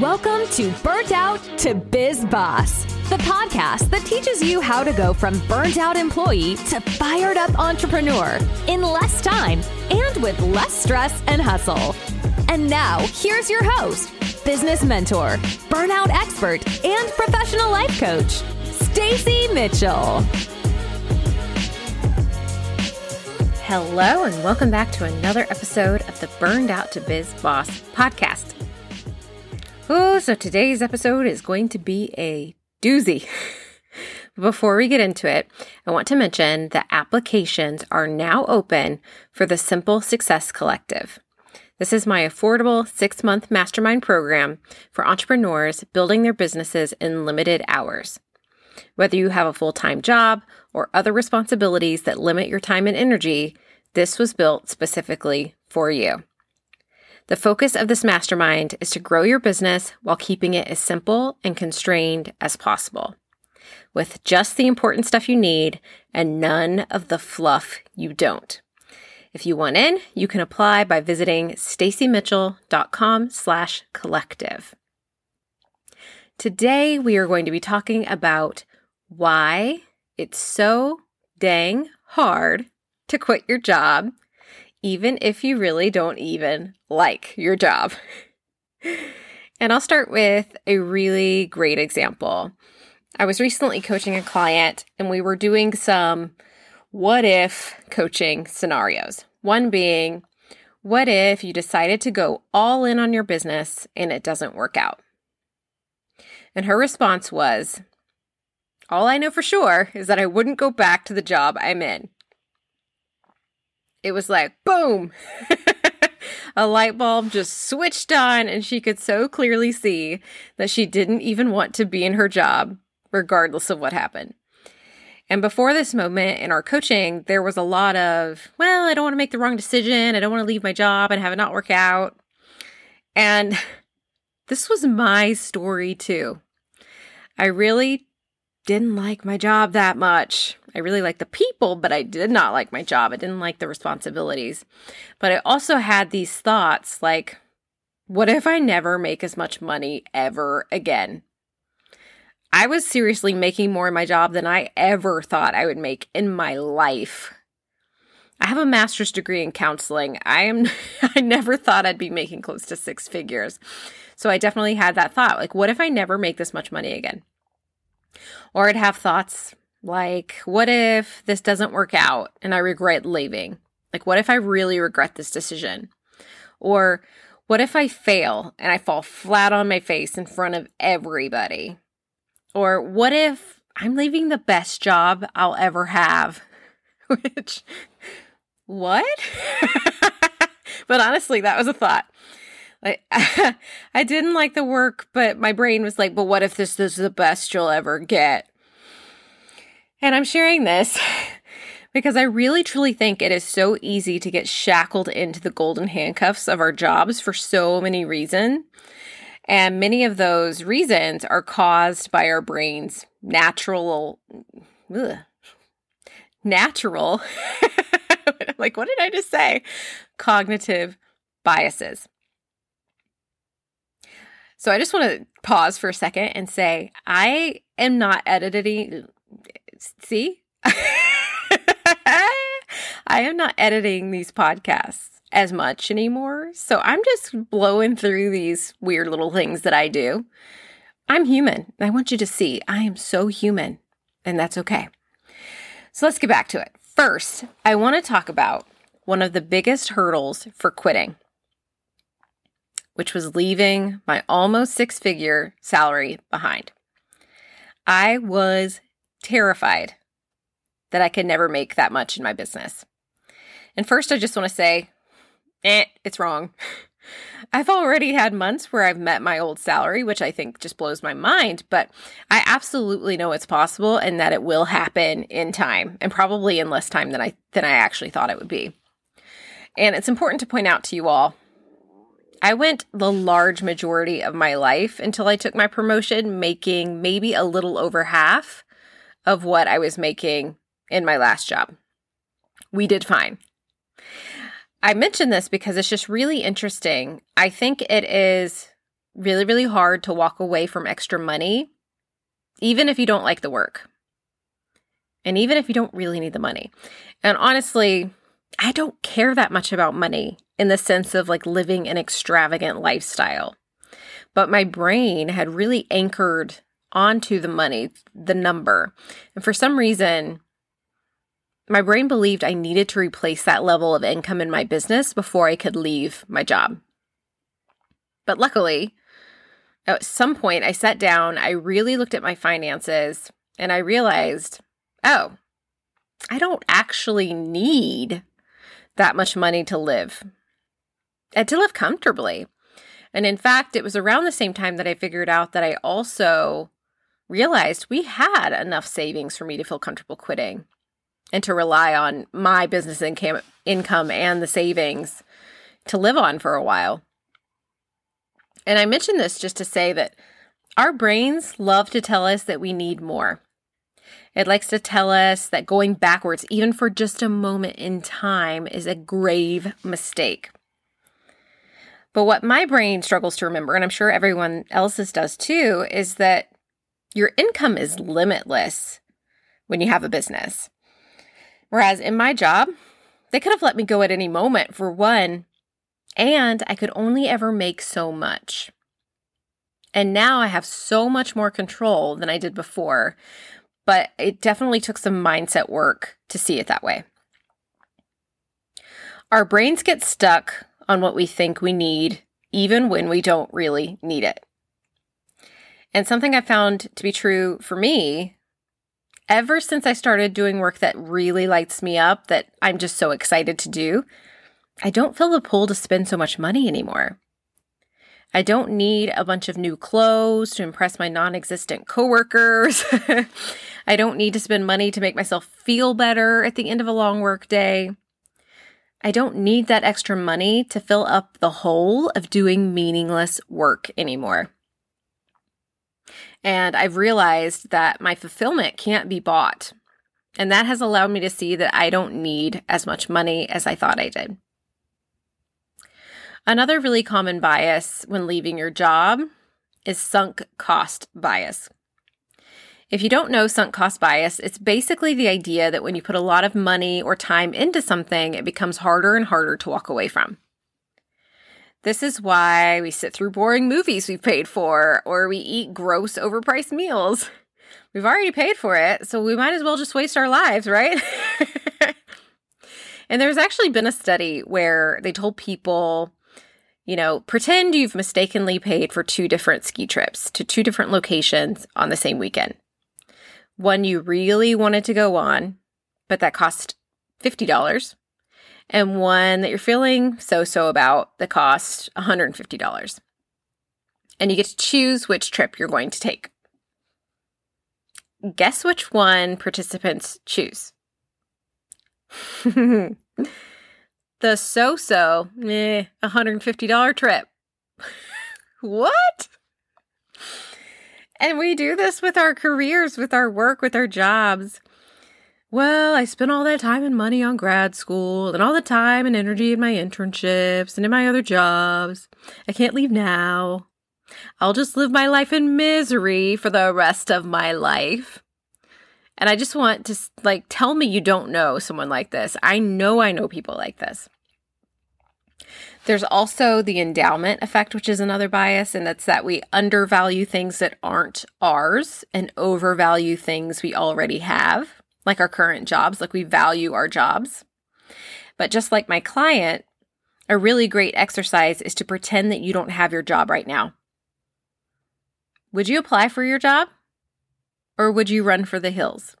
Welcome to Burnt Out to Biz Boss, the podcast that teaches you how to go from burnt out employee to fired up entrepreneur in less time and with less stress and hustle. And now, here's your host, business mentor, burnout expert, and professional life coach, Stacie Mitchell. Hello, and welcome back to another episode of the Burned Out to Biz Boss podcast. Oh, so today's episode is going to be a doozy. Before we get into it, I want to mention that applications are now open for the Simple Success Collective. This is my affordable six month mastermind program for entrepreneurs building their businesses in limited hours. Whether you have a full time job or other responsibilities that limit your time and energy, this was built specifically for you. The focus of this mastermind is to grow your business while keeping it as simple and constrained as possible, with just the important stuff you need and none of the fluff you don't. If you want in, you can apply by visiting staciemitchell.com slash collective. Today, we are going to be talking about why it's so dang hard to quit your job, even if you really don't even like your job. and I'll start with a really great example. I was recently coaching a client and we were doing some what if coaching scenarios. One being, what if you decided to go all in on your business and it doesn't work out? And her response was, All I know for sure is that I wouldn't go back to the job I'm in. It was like, boom! a light bulb just switched on, and she could so clearly see that she didn't even want to be in her job, regardless of what happened. And before this moment in our coaching, there was a lot of, well, I don't want to make the wrong decision. I don't want to leave my job and have it not work out. And this was my story too. I really didn't like my job that much. I really liked the people, but I did not like my job. I didn't like the responsibilities. But I also had these thoughts like, what if I never make as much money ever again? I was seriously making more in my job than I ever thought I would make in my life. I have a master's degree in counseling. I am I never thought I'd be making close to six figures. So I definitely had that thought like what if I never make this much money again? Or I'd have thoughts like, what if this doesn't work out and I regret leaving? Like, what if I really regret this decision? Or what if I fail and I fall flat on my face in front of everybody? Or what if I'm leaving the best job I'll ever have? Which, what? but honestly, that was a thought. Like, I didn't like the work, but my brain was like, but what if this is the best you'll ever get? And I'm sharing this because I really truly think it is so easy to get shackled into the golden handcuffs of our jobs for so many reasons. And many of those reasons are caused by our brain's natural, ugh, natural, like, what did I just say? Cognitive biases. So I just want to pause for a second and say, I am not editing. See? I am not editing these podcasts as much anymore. So I'm just blowing through these weird little things that I do. I'm human. I want you to see I am so human, and that's okay. So let's get back to it. First, I want to talk about one of the biggest hurdles for quitting, which was leaving my almost six figure salary behind. I was terrified that I could never make that much in my business. And first, I just want to say, eh, it's wrong. I've already had months where I've met my old salary, which I think just blows my mind, but I absolutely know it's possible and that it will happen in time and probably in less time than I than I actually thought it would be. And it's important to point out to you all I went the large majority of my life until I took my promotion making maybe a little over half of what I was making in my last job. We did fine. I mention this because it's just really interesting. I think it is really, really hard to walk away from extra money, even if you don't like the work. And even if you don't really need the money. And honestly, I don't care that much about money in the sense of like living an extravagant lifestyle. But my brain had really anchored onto the money, the number. And for some reason, my brain believed I needed to replace that level of income in my business before I could leave my job. But luckily, at some point, I sat down, I really looked at my finances, and I realized, oh, I don't actually need that much money to live and to live comfortably. And in fact, it was around the same time that I figured out that I also realized we had enough savings for me to feel comfortable quitting and to rely on my business income income and the savings to live on for a while. And I mention this just to say that our brains love to tell us that we need more. It likes to tell us that going backwards, even for just a moment in time, is a grave mistake. But what my brain struggles to remember, and I'm sure everyone else's does too, is that your income is limitless when you have a business. Whereas in my job, they could have let me go at any moment for one, and I could only ever make so much. And now I have so much more control than I did before, but it definitely took some mindset work to see it that way. Our brains get stuck on what we think we need, even when we don't really need it. And something I found to be true for me ever since I started doing work that really lights me up, that I'm just so excited to do, I don't feel the pull to spend so much money anymore. I don't need a bunch of new clothes to impress my non existent coworkers. I don't need to spend money to make myself feel better at the end of a long work day. I don't need that extra money to fill up the hole of doing meaningless work anymore. And I've realized that my fulfillment can't be bought. And that has allowed me to see that I don't need as much money as I thought I did. Another really common bias when leaving your job is sunk cost bias. If you don't know sunk cost bias, it's basically the idea that when you put a lot of money or time into something, it becomes harder and harder to walk away from. This is why we sit through boring movies we've paid for, or we eat gross, overpriced meals. We've already paid for it, so we might as well just waste our lives, right? and there's actually been a study where they told people, you know, pretend you've mistakenly paid for two different ski trips to two different locations on the same weekend. One you really wanted to go on, but that cost $50 and one that you're feeling so so about that cost $150. And you get to choose which trip you're going to take. Guess which one participants choose? the so so, eh, $150 trip. what? And we do this with our careers, with our work, with our jobs well, I spent all that time and money on grad school and all the time and energy in my internships and in my other jobs. I can't leave now. I'll just live my life in misery for the rest of my life. And I just want to like tell me you don't know someone like this. I know I know people like this. There's also the endowment effect, which is another bias, and that's that we undervalue things that aren't ours and overvalue things we already have like our current jobs, like we value our jobs. But just like my client, a really great exercise is to pretend that you don't have your job right now. Would you apply for your job? Or would you run for the hills?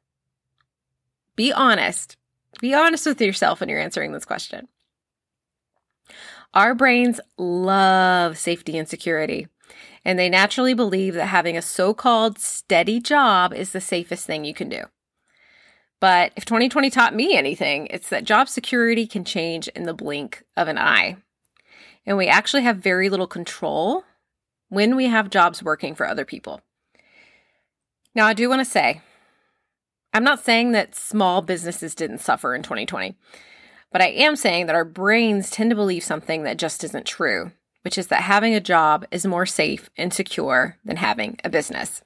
Be honest. Be honest with yourself when you're answering this question. Our brains love safety and security, and they naturally believe that having a so called steady job is the safest thing you can do. But if 2020 taught me anything, it's that job security can change in the blink of an eye. And we actually have very little control when we have jobs working for other people. Now, I do want to say, I'm not saying that small businesses didn't suffer in 2020, but I am saying that our brains tend to believe something that just isn't true, which is that having a job is more safe and secure than having a business.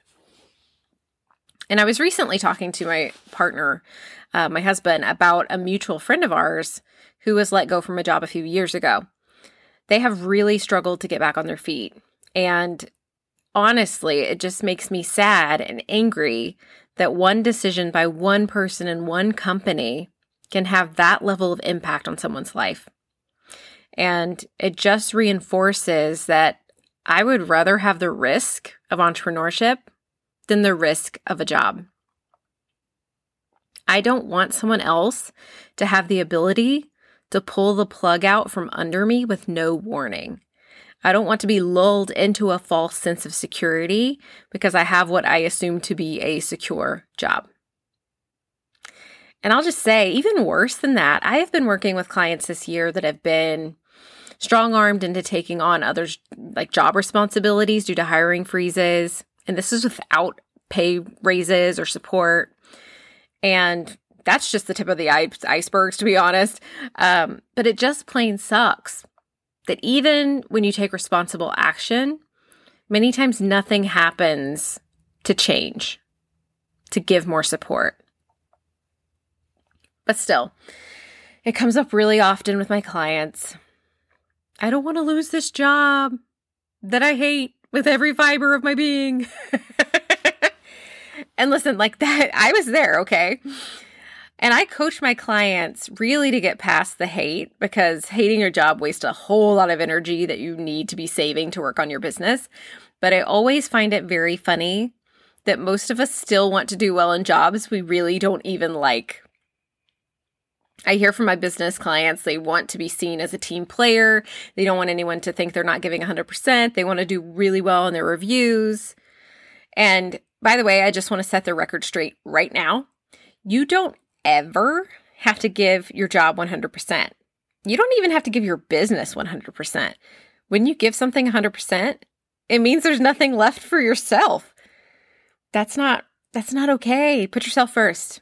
And I was recently talking to my partner, uh, my husband, about a mutual friend of ours who was let go from a job a few years ago. They have really struggled to get back on their feet. And honestly, it just makes me sad and angry that one decision by one person in one company can have that level of impact on someone's life. And it just reinforces that I would rather have the risk of entrepreneurship than the risk of a job. I don't want someone else to have the ability to pull the plug out from under me with no warning. I don't want to be lulled into a false sense of security because I have what I assume to be a secure job. And I'll just say, even worse than that, I have been working with clients this year that have been strong armed into taking on others like job responsibilities due to hiring freezes. And this is without pay raises or support. And that's just the tip of the icebergs, to be honest. Um, but it just plain sucks that even when you take responsible action, many times nothing happens to change, to give more support. But still, it comes up really often with my clients. I don't want to lose this job that I hate with every fiber of my being. and listen, like that, I was there, okay? And I coach my clients really to get past the hate because hating your job wastes a whole lot of energy that you need to be saving to work on your business. But I always find it very funny that most of us still want to do well in jobs we really don't even like. I hear from my business clients, they want to be seen as a team player. They don't want anyone to think they're not giving 100%. They want to do really well in their reviews. And by the way, I just want to set the record straight right now. You don't ever have to give your job 100%. You don't even have to give your business 100%. When you give something 100%, it means there's nothing left for yourself. That's not that's not okay. Put yourself first.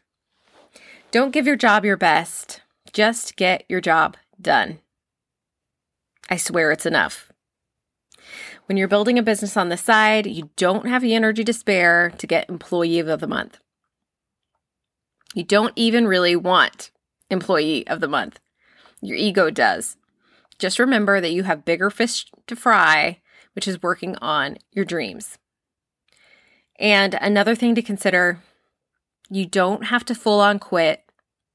Don't give your job your best. Just get your job done. I swear it's enough. When you're building a business on the side, you don't have the energy to spare to get employee of the month. You don't even really want employee of the month. Your ego does. Just remember that you have bigger fish to fry, which is working on your dreams. And another thing to consider you don't have to full on quit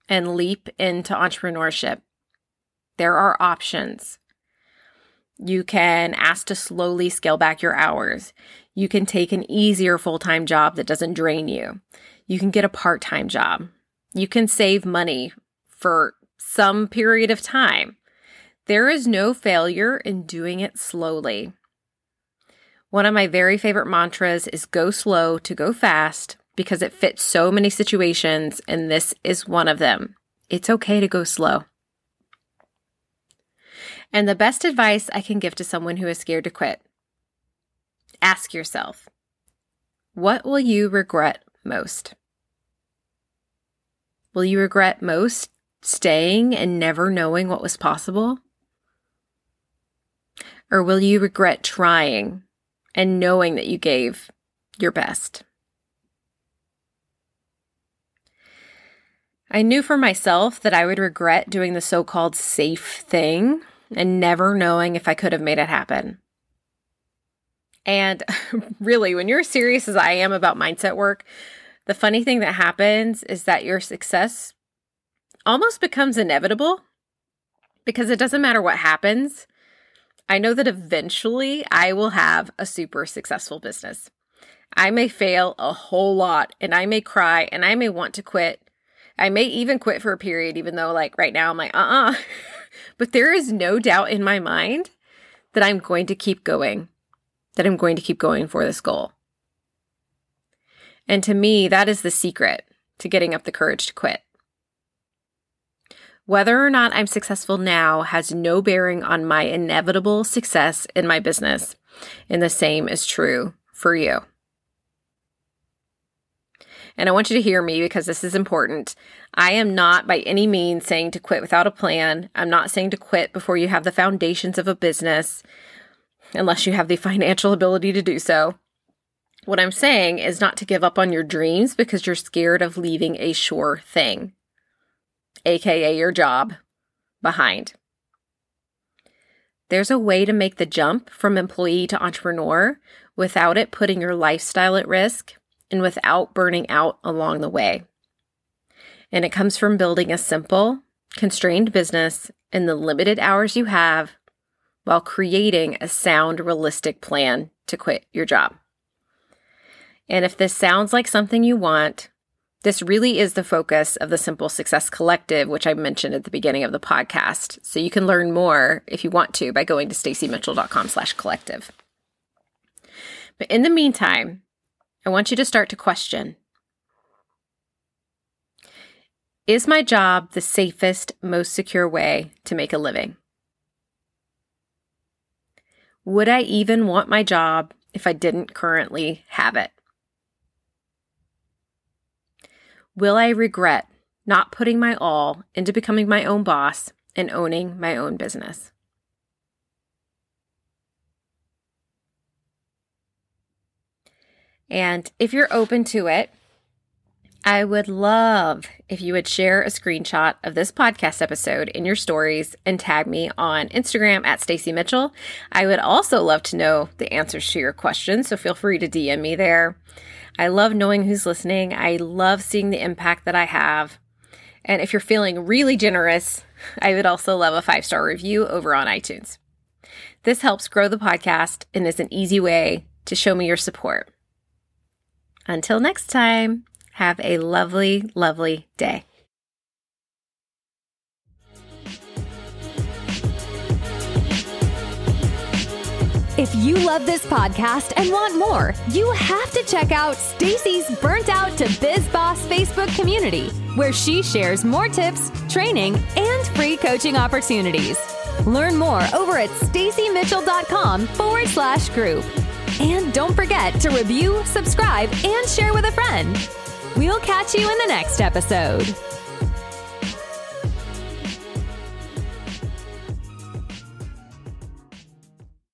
and leap into entrepreneurship. There are options. You can ask to slowly scale back your hours. You can take an easier full time job that doesn't drain you. You can get a part time job. You can save money for some period of time. There is no failure in doing it slowly. One of my very favorite mantras is go slow to go fast because it fits so many situations, and this is one of them. It's okay to go slow. And the best advice I can give to someone who is scared to quit ask yourself, what will you regret most? Will you regret most staying and never knowing what was possible? Or will you regret trying and knowing that you gave your best? I knew for myself that I would regret doing the so called safe thing and never knowing if I could have made it happen. And really, when you're as serious as I am about mindset work, the funny thing that happens is that your success almost becomes inevitable because it doesn't matter what happens. I know that eventually I will have a super successful business. I may fail a whole lot and I may cry and I may want to quit I may even quit for a period, even though, like, right now I'm like, uh uh-uh. uh but there is no doubt in my mind that I'm going to keep going, that I'm going to keep going for this goal. And to me, that is the secret to getting up the courage to quit. Whether or not I'm successful now has no bearing on my inevitable success in my business. And the same is true for you. And I want you to hear me because this is important. I am not by any means saying to quit without a plan. I'm not saying to quit before you have the foundations of a business. unless you have the financial ability to do so. What I'm saying is not to give up on your dreams because you're scared of leaving a sure thing, aka your job, behind. There's a way to make the jump from employee to entrepreneur without it putting your lifestyle at risk and without burning out along the way. And it comes from building a simple, constrained business in the limited hours you have while creating a sound, realistic plan to quit your job. And if this sounds like something you want, this really is the focus of the Simple Success Collective, which I mentioned at the beginning of the podcast. So you can learn more if you want to by going to staciemitchell.com slash collective. But in the meantime, I want you to start to question Is my job the safest, most secure way to make a living? Would I even want my job if I didn't currently have it? Will I regret not putting my all into becoming my own boss and owning my own business? And if you're open to it, I would love if you would share a screenshot of this podcast episode in your stories and tag me on Instagram at Stacie Mitchell. I would also love to know the answers to your questions, so feel free to DM me there. I love knowing who's listening. I love seeing the impact that I have. And if you're feeling really generous, I would also love a five star review over on iTunes. This helps grow the podcast and is an easy way to show me your support. Until next time, have a lovely, lovely day. If you love this podcast and want more, you have to check out Stacie's Burnt Out to Biz Boss Facebook community, where she shares more tips, training, and free coaching opportunities. Learn more over at staciemitchell.com forward slash group. And don't forget to review, subscribe, and share with a friend. We'll catch you in the next episode.